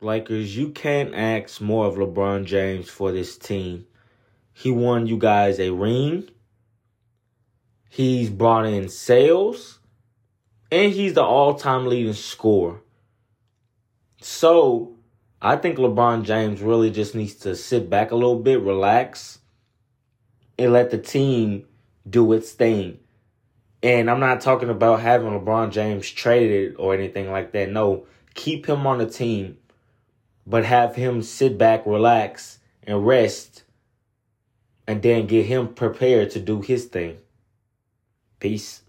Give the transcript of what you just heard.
Lakers, you can't ask more of LeBron James for this team. He won you guys a ring. He's brought in sales. And he's the all time leading scorer. So, I think LeBron James really just needs to sit back a little bit, relax, and let the team do its thing. And I'm not talking about having LeBron James traded or anything like that. No, keep him on the team, but have him sit back, relax, and rest, and then get him prepared to do his thing. Peace.